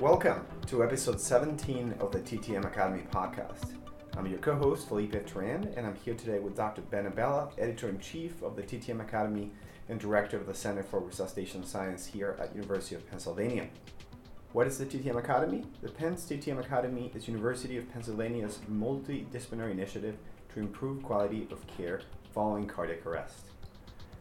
Welcome to episode 17 of the TTM Academy podcast. I'm your co host, Felipe Tran, and I'm here today with Dr. Ben Abella, editor in chief of the TTM Academy and director of the Center for Resuscitation Science here at University of Pennsylvania. What is the TTM Academy? The Penn's TTM Academy is University of Pennsylvania's multidisciplinary initiative to improve quality of care following cardiac arrest.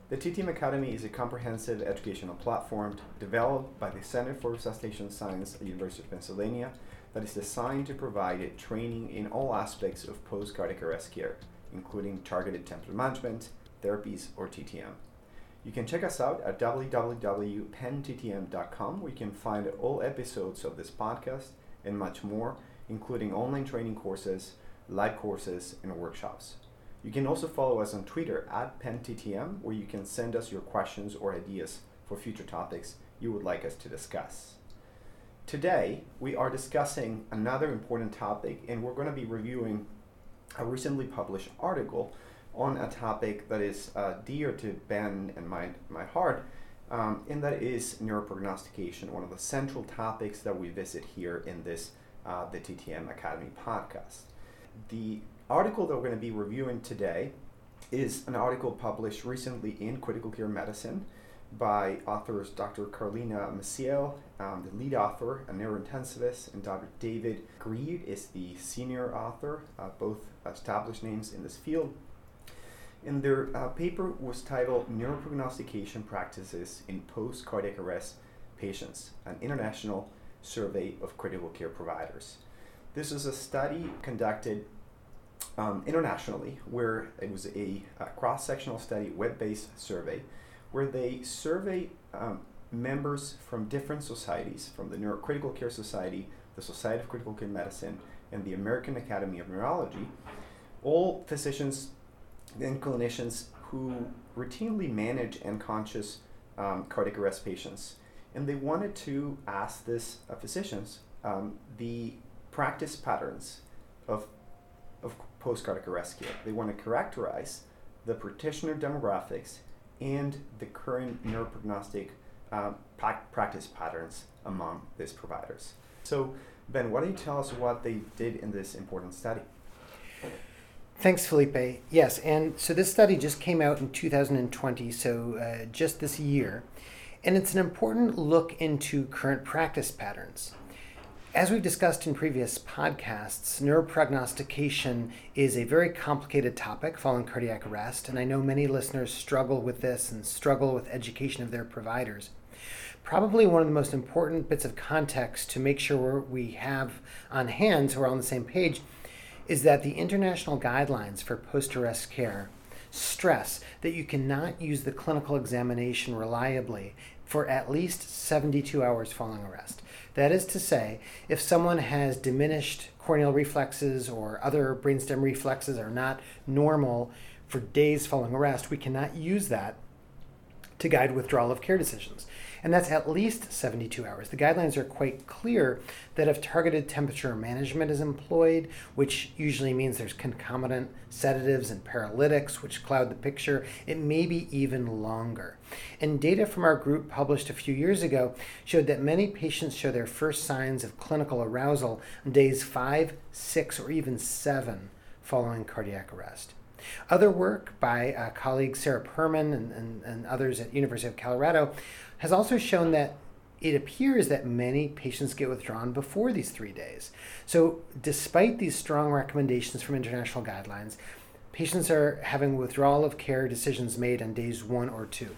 The TTM Academy is a comprehensive educational platform developed by the Center for Resuscitation Science at University of Pennsylvania that is designed to provide training in all aspects of post cardiac arrest care, including targeted temperature management, therapies, or TTM. You can check us out at www.pennttm.com where you can find all episodes of this podcast and much more, including online training courses, live courses, and workshops. You can also follow us on Twitter at PennTTM, where you can send us your questions or ideas for future topics you would like us to discuss. Today, we are discussing another important topic, and we're going to be reviewing a recently published article on a topic that is uh, dear to Ben and my, my heart, um, and that is neuroprognostication, one of the central topics that we visit here in this uh, the TTM Academy podcast. The article that we're going to be reviewing today is an article published recently in Critical Care Medicine by authors Dr. Carolina Maciel, um, the lead author, a neurointensivist, and Dr. David Greer is the senior author, uh, both established names in this field. And their uh, paper was titled Neuroprognostication Practices in Post Cardiac Arrest Patients, an international survey of critical care providers. This is a study conducted um, internationally, where it was a, a cross sectional study, web based survey, where they survey um, members from different societies, from the Neurocritical Care Society, the Society of Critical Care Medicine, and the American Academy of Neurology, all physicians and clinicians who routinely manage unconscious um, cardiac arrest patients. And they wanted to ask this uh, physicians um, the practice patterns of, of post cardiac arrest care. They want to characterize the practitioner demographics and the current neuroprognostic uh, practice patterns among these providers. So, Ben, why don't you tell us what they did in this important study? Thanks, Felipe. Yes, and so this study just came out in 2020, so uh, just this year, and it's an important look into current practice patterns. As we've discussed in previous podcasts, neuroprognostication is a very complicated topic following cardiac arrest, and I know many listeners struggle with this and struggle with education of their providers. Probably one of the most important bits of context to make sure we have on hand so we're on the same page is that the international guidelines for post arrest care stress that you cannot use the clinical examination reliably for at least 72 hours following arrest. That is to say, if someone has diminished corneal reflexes or other brainstem reflexes are not normal for days following arrest, we cannot use that to guide withdrawal of care decisions and that's at least 72 hours. The guidelines are quite clear that if targeted temperature management is employed, which usually means there's concomitant sedatives and paralytics, which cloud the picture, it may be even longer. And data from our group published a few years ago showed that many patients show their first signs of clinical arousal on days 5, 6, or even 7 following cardiac arrest. Other work by uh, colleague Sarah Perman and, and, and others at University of Colorado has also shown that it appears that many patients get withdrawn before these three days. So, despite these strong recommendations from international guidelines, patients are having withdrawal of care decisions made on days one or two.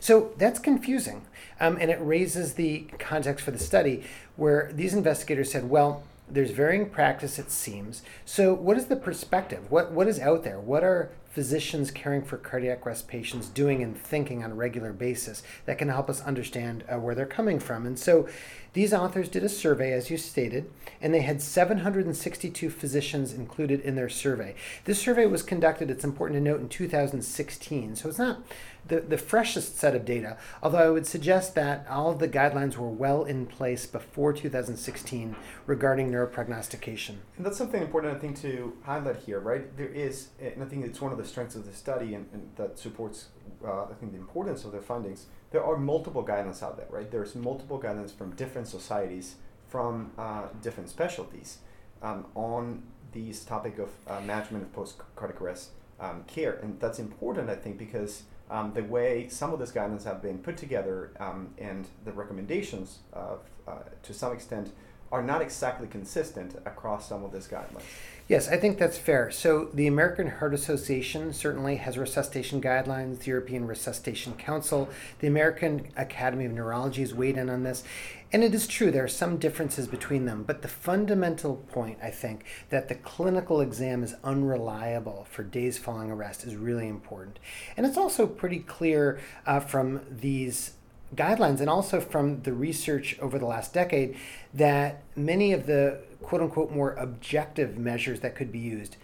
So, that's confusing. Um, and it raises the context for the study where these investigators said, well, there's varying practice, it seems. So, what is the perspective? What what is out there? What are physicians caring for cardiac arrest patients doing and thinking on a regular basis that can help us understand uh, where they're coming from? And so, these authors did a survey, as you stated, and they had 762 physicians included in their survey. This survey was conducted, it's important to note, in 2016. So it's not the, the freshest set of data, although I would suggest that all of the guidelines were well in place before 2016 regarding neuroprognostication. And that's something important, I think, to highlight here, right? There is, and I think it's one of the strengths of the study and, and that supports, uh, I think, the importance of the findings. There are multiple guidelines out there, right? There's multiple guidelines from different societies from uh, different specialties um, on this topic of uh, management of post cardiac arrest um, care. And that's important, I think, because um, the way some of these guidelines have been put together um, and the recommendations, of, uh, to some extent, are not exactly consistent across some of these guidelines. Yes, I think that's fair. So, the American Heart Association certainly has resuscitation guidelines, the European Resuscitation Council, the American Academy of Neurology has weighed in on this. And it is true, there are some differences between them, but the fundamental point, I think, that the clinical exam is unreliable for days following arrest is really important. And it's also pretty clear uh, from these guidelines and also from the research over the last decade that many of the quote unquote more objective measures that could be used,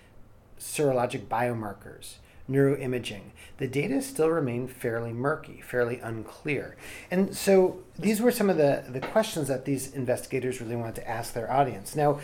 serologic biomarkers, neuroimaging, the data still remain fairly murky, fairly unclear. And so these were some of the, the questions that these investigators really wanted to ask their audience. Now,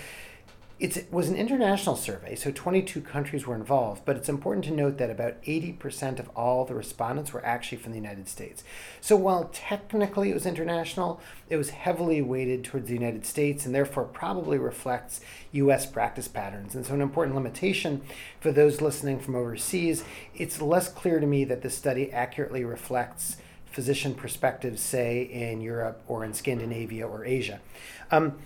it was an international survey, so 22 countries were involved, but it's important to note that about 80% of all the respondents were actually from the United States. So while technically it was international, it was heavily weighted towards the United States and therefore probably reflects US practice patterns. And so, an important limitation for those listening from overseas, it's less clear to me that this study accurately reflects physician perspectives, say in Europe or in Scandinavia or Asia. Um,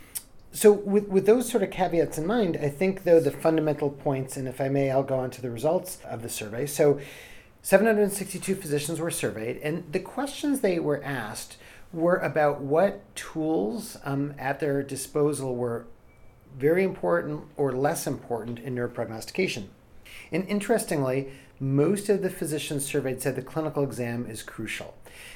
so with, with those sort of caveats in mind, I think though the fundamental points, and if I may, I'll go on to the results of the survey. So 762 physicians were surveyed, and the questions they were asked were about what tools um, at their disposal were very important or less important in neuroprognostication. And interestingly, most of the physicians surveyed said the clinical exam is crucial.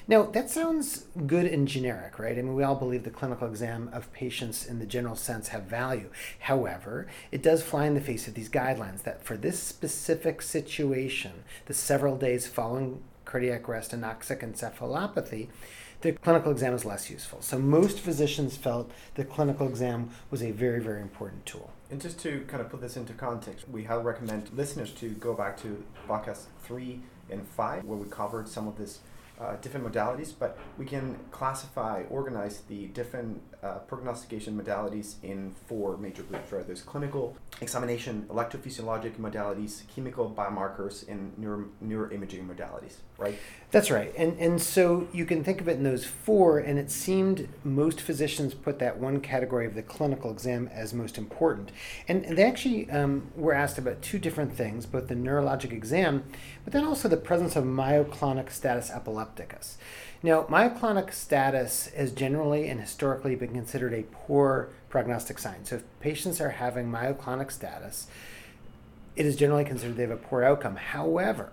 Now, that sounds good and generic, right? I mean, we all believe the clinical exam of patients in the general sense have value. However, it does fly in the face of these guidelines that for this specific situation, the several days following cardiac arrest anoxic encephalopathy, the clinical exam is less useful. So most physicians felt the clinical exam was a very, very important tool. And just to kind of put this into context, we highly recommend listeners to go back to podcast three and five, where we covered some of this uh, different modalities, but we can classify, organize the different uh, prognostication modalities in four major groups, right? There's clinical examination, electrophysiologic modalities, chemical biomarkers, and neuro, neuroimaging modalities, right? That's right. And, and so you can think of it in those four, and it seemed most physicians put that one category of the clinical exam as most important. And they actually um, were asked about two different things both the neurologic exam, but then also the presence of myoclonic status epilepticus. Now, myoclonic status has generally and historically been considered a poor prognostic sign. So, if patients are having myoclonic status, it is generally considered they have a poor outcome. However,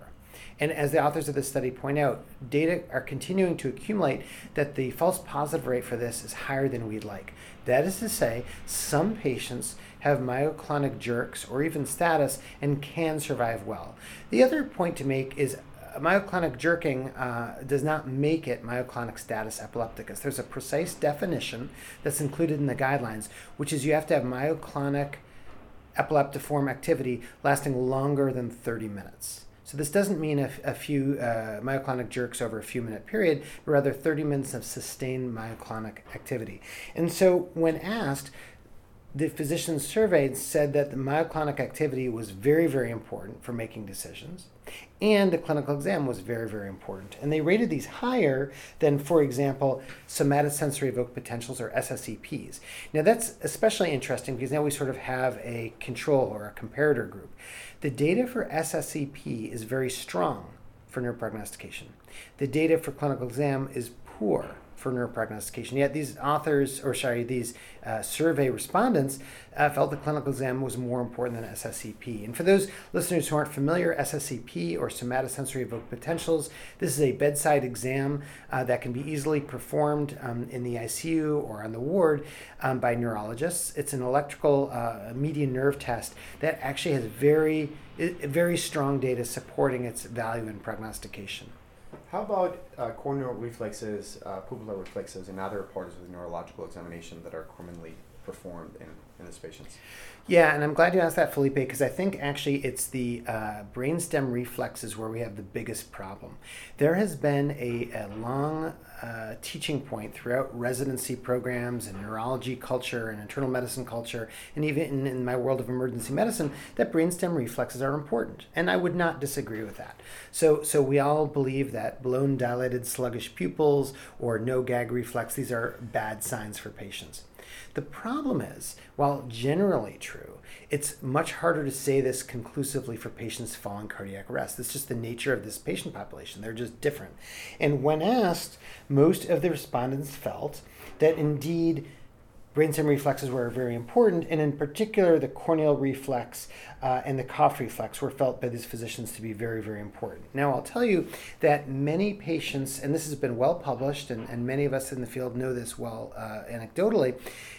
and as the authors of this study point out, data are continuing to accumulate that the false positive rate for this is higher than we'd like. That is to say, some patients have myoclonic jerks or even status and can survive well. The other point to make is myoclonic jerking uh, does not make it myoclonic status epilepticus. There's a precise definition that's included in the guidelines, which is you have to have myoclonic epileptiform activity lasting longer than 30 minutes. So this doesn't mean a, a few uh, myoclonic jerks over a few minute period, but rather 30 minutes of sustained myoclonic activity. And so when asked, the physicians surveyed said that the myoclonic activity was very, very important for making decisions, and the clinical exam was very, very important. And they rated these higher than, for example, somatosensory evoked potentials or SSEPs. Now, that's especially interesting because now we sort of have a control or a comparator group. The data for SSEP is very strong for neuroprognostication. The data for clinical exam is poor for neuroprognostication. Yet these authors, or sorry, these uh, survey respondents uh, felt the clinical exam was more important than SSEP. And for those listeners who aren't familiar, SSEP or somatosensory evoked potentials, this is a bedside exam uh, that can be easily performed um, in the ICU or on the ward um, by neurologists. It's an electrical uh, median nerve test that actually has very, very strong data supporting its value in prognostication. How about uh, corneal reflexes, uh, reflexes, and other parts of the neurological examination that are commonly performed in, in these patients? Yeah, and I'm glad you asked that, Felipe, because I think actually it's the uh, brainstem reflexes where we have the biggest problem. There has been a, a long uh, teaching point throughout residency programs and neurology culture and internal medicine culture, and even in, in my world of emergency medicine, that brainstem reflexes are important. And I would not disagree with that. So, so we all believe that blown, dilated, sluggish pupils or no gag reflex, these are bad signs for patients. The problem is, while generally true, it's much harder to say this conclusively for patients following cardiac arrest. It's just the nature of this patient population. They're just different. And when asked, most of the respondents felt that indeed brainstem reflexes were very important, and in particular, the corneal reflex uh, and the cough reflex were felt by these physicians to be very, very important. Now, I'll tell you that many patients, and this has been well published, and, and many of us in the field know this well uh, anecdotally,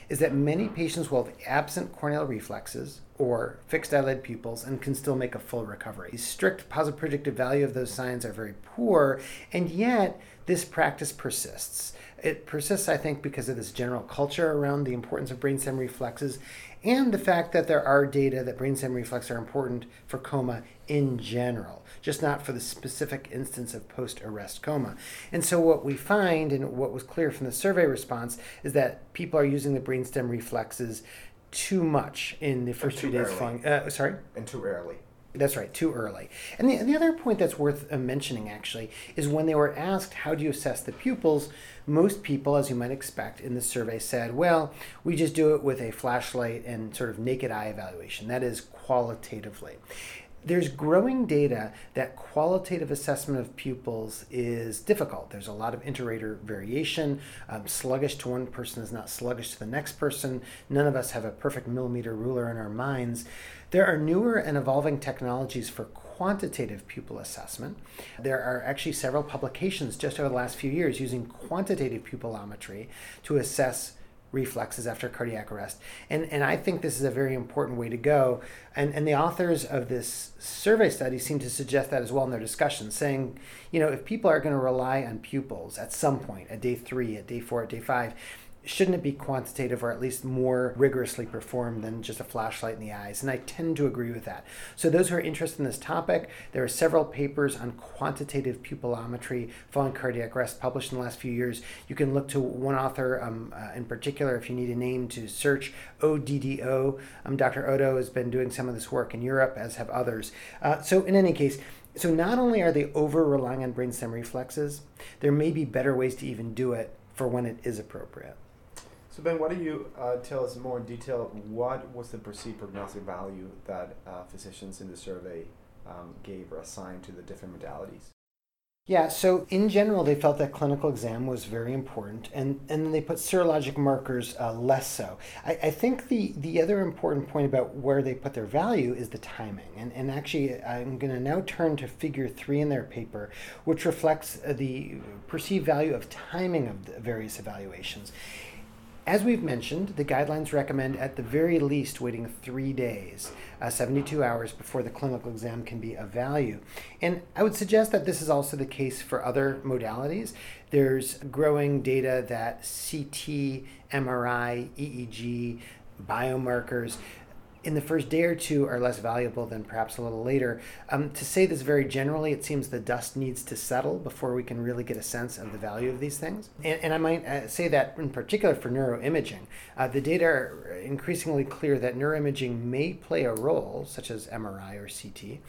is that many patients will have absent corneal reflexes or fixed eyelid pupils and can still make a full recovery. The strict positive predictive value of those signs are very poor, and yet this practice persists. It persists, I think, because of this general culture around the importance of brainstem reflexes and the fact that there are data that brainstem reflexes are important for coma in general, just not for the specific instance of post arrest coma. And so, what we find, and what was clear from the survey response, is that people are using the brainstem reflexes too much in the first two days following. Uh, sorry? And too early. That's right, too early. And the, the other point that's worth uh, mentioning actually is when they were asked, how do you assess the pupils? Most people, as you might expect in the survey, said, well, we just do it with a flashlight and sort of naked eye evaluation, that is, qualitatively there's growing data that qualitative assessment of pupils is difficult. There's a lot of inter-rater variation. Um, sluggish to one person is not sluggish to the next person. None of us have a perfect millimeter ruler in our minds. There are newer and evolving technologies for quantitative pupil assessment. There are actually several publications just over the last few years using quantitative pupillometry to assess reflexes after cardiac arrest. And, and I think this is a very important way to go. And, and the authors of this survey study seem to suggest that as well in their discussion, saying, you know, if people are going to rely on pupils at some point, at day three, at day four, at day five, shouldn't it be quantitative or at least more rigorously performed than just a flashlight in the eyes? And I tend to agree with that. So, those who are interested in this topic, there are several papers on quantitative pupillometry following cardiac arrest published in the last few years. You can look to one author um, uh, in particular if you need a name to search ODDO. Um, Dr. Oddo has been doing some of this work in Europe, as have others. Uh, so, in any case, so not only are they over relying on brainstem reflexes, there may be better ways to even do it for when it is appropriate. So Ben, why don't you uh, tell us more in detail what was the perceived prognostic value that uh, physicians in the survey um, gave or assigned to the different modalities? Yeah, so in general, they felt that clinical exam was very important, and, and then they put serologic markers uh, less so. I, I think the, the other important point about where they put their value is the timing. And, and actually, I'm going to now turn to figure three in their paper, which reflects uh, the perceived value of timing of the various evaluations. As we've mentioned, the guidelines recommend at the very least waiting three days, uh, 72 hours before the clinical exam can be of value. And I would suggest that this is also the case for other modalities. There's growing data that CT, MRI, EEG, biomarkers in the first day or two are less valuable than perhaps a little later. Um, to say this very generally, it seems the dust needs to settle before we can really get a sense of the value of these things. And, and I might uh, say that in particular for neuroimaging, uh, the data are increasingly clear that neuroimaging may play a role, such as MRI or CT,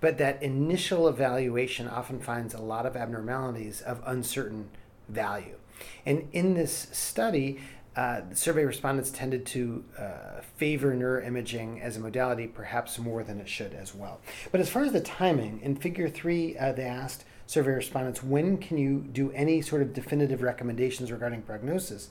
but that initial evaluation often finds a lot of abnormalities of uncertain value. And in this study, uh, survey respondents tended to uh, favor neuroimaging as a modality, perhaps more than it should as well. But as far as the timing, in figure three, uh, they asked survey respondents, when can you do any sort of definitive recommendations regarding prognosis?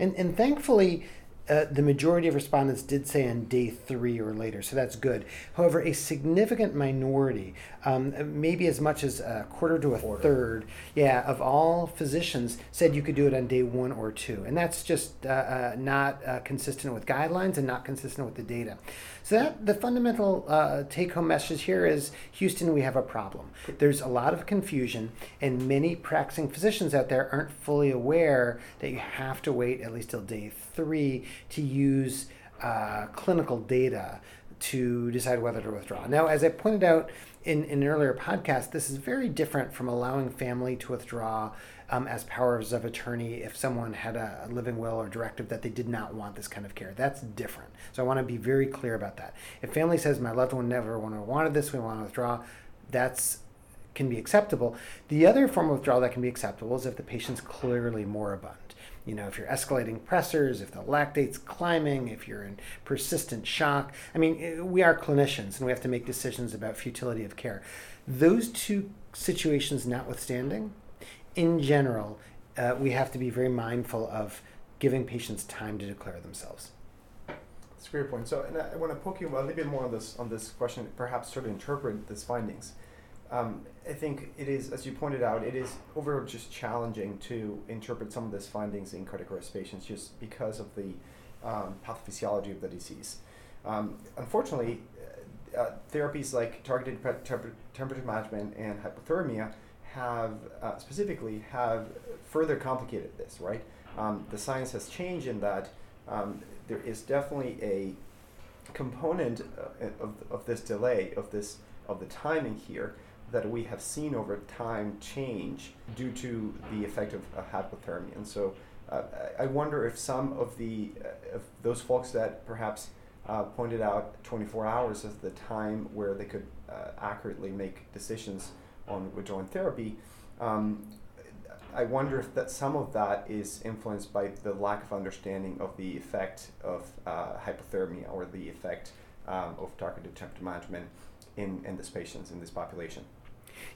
And, and thankfully, uh, the majority of respondents did say on day three or later, so that's good. However, a significant minority, um, maybe as much as a quarter to a quarter. third, yeah, of all physicians said you could do it on day one or two, and that's just uh, uh, not uh, consistent with guidelines and not consistent with the data. So that the fundamental uh, take-home message here is Houston, we have a problem. There's a lot of confusion, and many practicing physicians out there aren't fully aware that you have to wait at least till day three to use uh, clinical data to decide whether to withdraw. Now, as I pointed out in, in an earlier podcast, this is very different from allowing family to withdraw um, as powers of attorney if someone had a, living will or directive that they did not want this kind of care. That's different. So I want to be very clear about that. If family says my loved one never wanted this, we want to withdraw, that's can be acceptable. The other form of withdrawal that can be acceptable is if the patient's clearly moribund you know, if you're escalating pressors, if the lactate's climbing, if you're in persistent shock. I mean, eh, we are clinicians and we have to make decisions about futility of care. Those two situations notwithstanding, in general, uh, we have to be very mindful of giving patients time to declare themselves. That's a great point. So, and I want to poke you a little bit more on this on this question, perhaps sort of interpret these findings. Um, I think it is, as you pointed out, it is overall just challenging to interpret some of these findings in cardiac arrest patients just because of the um, pathophysiology of the disease. Um, unfortunately, uh, uh therapies like targeted temperature management and hypothermia have uh, specifically have further complicated this. Right, um, the science has changed in that um, there is definitely a component uh, of, of this delay of this of the timing here that we have seen over time change due to the effect of uh, hypothermia. And so uh, I wonder if some of the uh, those folks that perhaps uh, pointed out 24 hours as the time where they could uh, accurately make decisions on withdrawing therapy. Um, I wonder if that some of that is influenced by the lack of understanding of the effect of hypothermia or the effect um, of targeted temperature management in, in this patients in this population.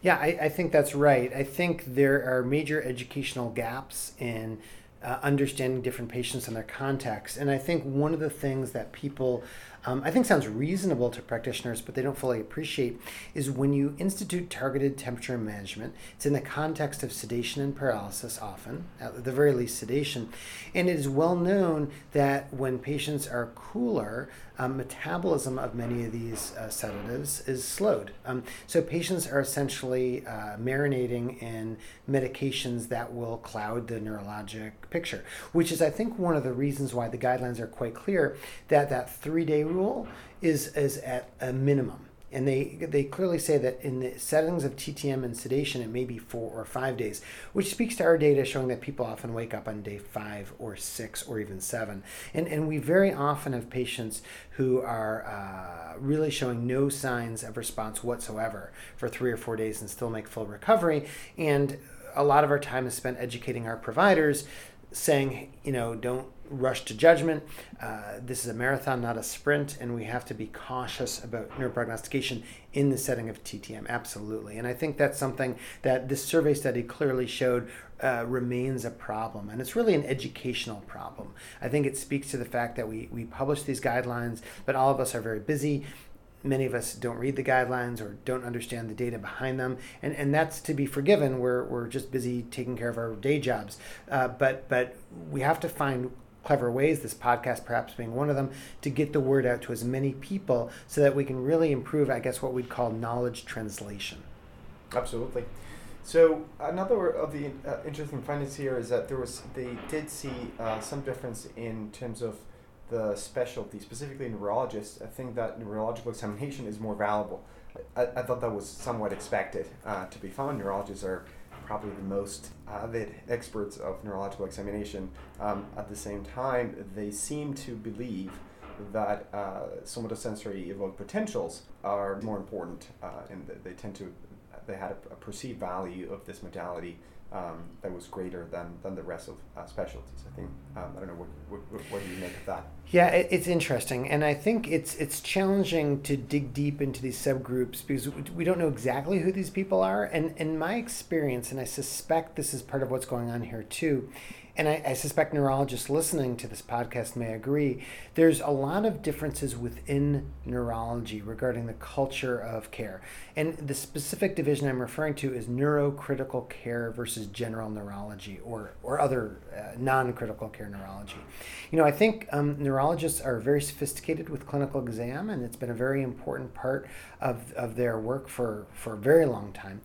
Yeah, I, I think that's right. I think there are major educational gaps in uh, understanding different patients and their context. And I think one of the things that people, um, I think sounds reasonable to practitioners, but they don't fully appreciate, is when you institute targeted temperature management, it's in the context of sedation and paralysis often, at the very least sedation. And it is well known that when patients are cooler, um, metabolism of many of these uh, sedatives is slowed. Um, so patients are essentially uh, marinating in medications that will cloud the neurologic picture, which is, I think, one of the reasons why the guidelines are quite clear that that three day rule is, is at a minimum and they they clearly say that in the settings of TTM and sedation, it may be four or five days, which speaks to our data showing that people often wake up on day five or six or even seven. And and we very often have patients who are uh, really showing no signs of response whatsoever for three or four days and still make full recovery. And a lot of our time is spent educating our providers saying, you know, don't rush to judgment. Uh, this is a marathon, not a sprint, and we have to be cautious about neuroprognostication in the setting of TTM. Absolutely. And I think that's something that this survey study clearly showed uh, remains a problem. And it's really an educational problem. I think it speaks to the fact that we, we publish these guidelines, but all of us are very busy many of us don't read the guidelines or don't understand the data behind them, and and that's to be forgiven. We're we're just busy taking care of our day jobs, uh, but but we have to find clever ways, this podcast perhaps being one of them, to get the word out to as many people so that we can really improve, I guess, what we'd call knowledge translation. Absolutely. So another of the uh, interesting findings here is that there was they did see uh, some difference in terms of the specialty, specifically neurologists, I think that neurological examination is more valuable. I, I thought that was somewhat expected uh, to be found. Neurologists are probably the most avid experts of neurological examination. Um, at the same time, they seem to believe that uh, somatosensory evoked potentials are more important, uh, and they tend to they had a, a perceived value of this modality um, that was greater than, than the rest of uh, specialties. I think um, I don't know what, what, what do you make of that? Yeah, it, it's interesting, and I think it's it's challenging to dig deep into these subgroups because we don't know exactly who these people are. And in my experience, and I suspect this is part of what's going on here too, and I, I, suspect neurologists listening to this podcast may agree, there's a lot of differences within neurology regarding the culture of care. And the specific division I'm referring to is neurocritical care versus general neurology or, or other uh, non critical care neurology. You know, I think um, neurologists are very sophisticated with clinical exam, and it's been a very important part of, of their work for, for a very long time.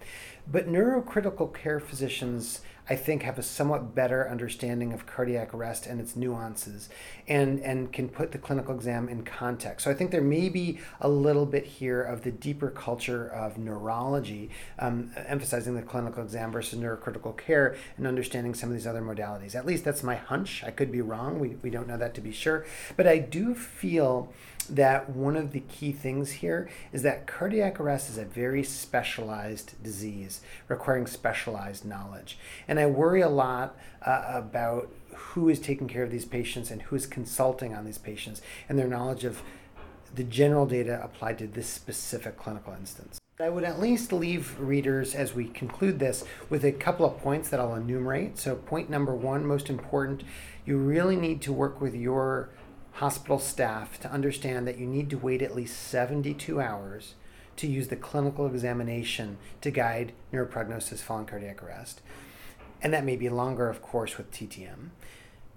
But neurocritical care physicians, I think, have a somewhat better understanding of cardiac arrest and its nuances and, and can put the clinical exam in context. So I think there may be a little bit here of the deeper culture of neurology, um, emphasizing the clinical exam versus neurocritical care and understanding some of these other modalities. At least that's my hunch. I could be wrong. We, we don't know that to be sure. But I do feel that one of the key things here is that cardiac arrest is a very specialized disease requiring specialized knowledge. And I worry a lot uh, about who is taking care of these patients and who is consulting on these patients and their knowledge of the general data applied to this specific clinical instance. I would at least leave readers as we conclude this with a couple of points that I'll enumerate. So, point number one, most important, you really need to work with your hospital staff to understand that you need to wait at least 72 hours to use the clinical examination to guide neuroprognosis following cardiac arrest. And that may be longer, of course, with TTM.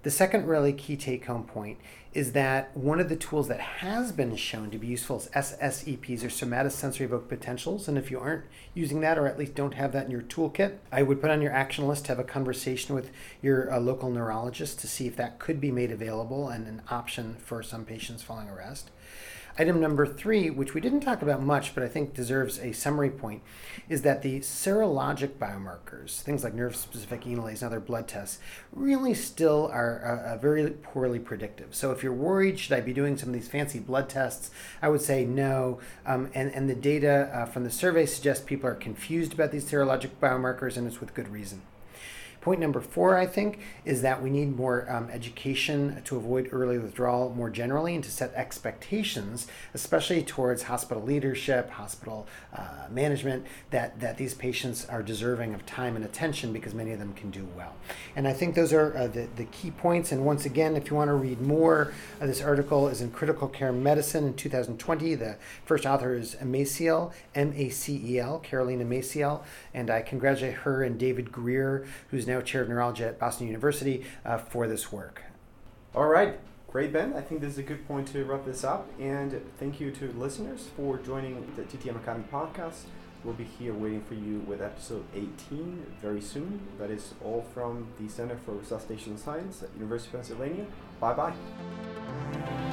The second really key take home point is that one of the tools that has been shown to be useful is SSEPs or somatosensory evoked potentials. And if you aren't using that or at least don't have that in your toolkit, I would put on your action list to have a conversation with your uh, local neurologist to see if that could be made available and an option for some patients following arrest. Item number three, which we didn't talk about much, but I think deserves a summary point, is that the serologic biomarkers, things like nerve specific enolase and other blood tests, really still are uh, very poorly predictive. So if you're worried, should I be doing some of these fancy blood tests? I would say no. Um, and, and the data uh, from the survey suggests people are confused about these serologic biomarkers, and it's with good reason. Point number four, I think, is that we need more um, education to avoid early withdrawal more generally and to set expectations, especially towards hospital leadership, hospital uh, management, that, that these patients are deserving of time and attention because many of them can do well. And I think those are uh, the, the key points. And once again, if you want to read more, uh, this article is in Critical Care Medicine in 2020. The first author is Macel, M A C E L, Carolina Macel. And I congratulate her and David Greer, who's now now chair of neurology at Boston University, uh, for this work. All right. Great, Ben. I think this is a good point to wrap this up. And thank you to listeners for joining the TTM Academy podcast. We'll be here waiting for you with episode 18 very soon. That is all from the Center for Resuscitation Science at University of Pennsylvania. Bye bye.